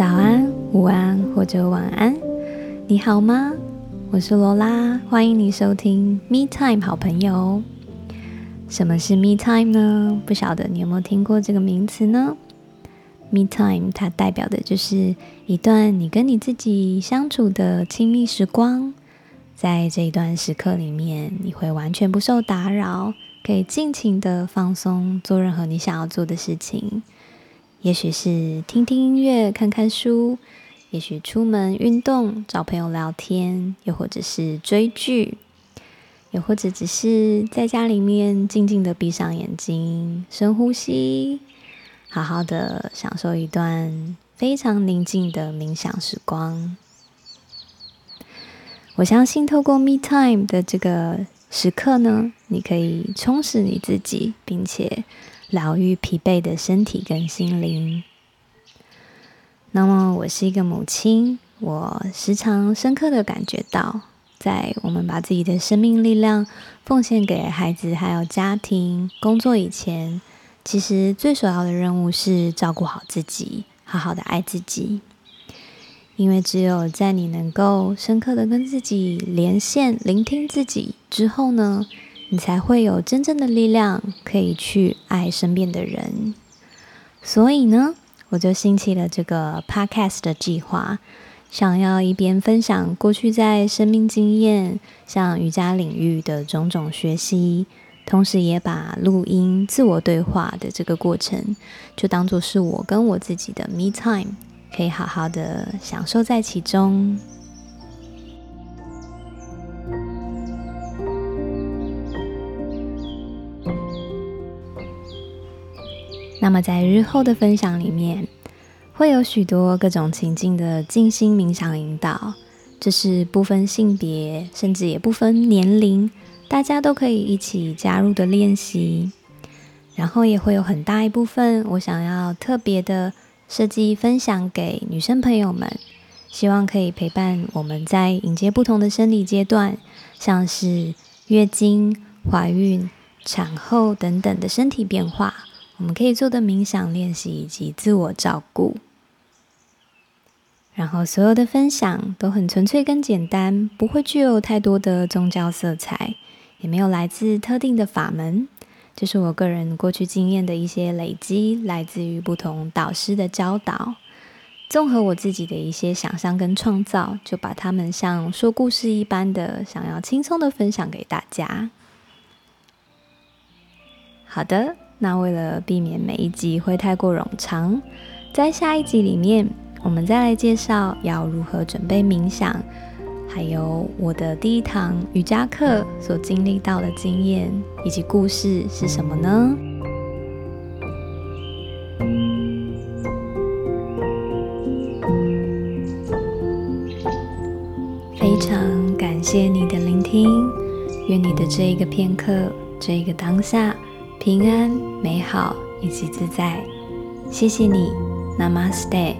早安、午安或者晚安，你好吗？我是罗拉，欢迎你收听 Me Time 好朋友。什么是 Me Time 呢？不晓得你有没有听过这个名词呢？Me Time 它代表的就是一段你跟你自己相处的亲密时光，在这一段时刻里面，你会完全不受打扰，可以尽情的放松，做任何你想要做的事情。也许是听听音乐、看看书，也许出门运动、找朋友聊天，又或者是追剧，又或者只是在家里面静静的闭上眼睛，深呼吸，好好的享受一段非常宁静的冥想时光。我相信，透过 Me Time 的这个时刻呢，你可以充实你自己，并且。疗愈疲惫的身体跟心灵。那么，我是一个母亲，我时常深刻的感觉到，在我们把自己的生命力量奉献给孩子、还有家庭、工作以前，其实最首要的任务是照顾好自己，好好的爱自己。因为只有在你能够深刻的跟自己连线、聆听自己之后呢，你才会有真正的力量，可以去爱身边的人。所以呢，我就兴起了这个 podcast 的计划，想要一边分享过去在生命经验，像瑜伽领域的种种学习，同时也把录音自我对话的这个过程，就当做是我跟我自己的 me time，可以好好的享受在其中。那么，在日后的分享里面，会有许多各种情境的静心冥想引导，这是不分性别，甚至也不分年龄，大家都可以一起加入的练习。然后也会有很大一部分，我想要特别的设计分享给女生朋友们，希望可以陪伴我们在迎接不同的生理阶段，像是月经、怀孕、产后等等的身体变化。我们可以做的冥想练习以及自我照顾，然后所有的分享都很纯粹跟简单，不会具有太多的宗教色彩，也没有来自特定的法门，就是我个人过去经验的一些累积，来自于不同导师的教导，综合我自己的一些想象跟创造，就把它们像说故事一般的，想要轻松的分享给大家。好的。那为了避免每一集会太过冗长，在下一集里面，我们再来介绍要如何准备冥想，还有我的第一堂瑜伽课所经历到的经验以及故事是什么呢？非常感谢你的聆听，愿你的这一个片刻，这一个当下。平安、美好以及自在，谢谢你，Namaste。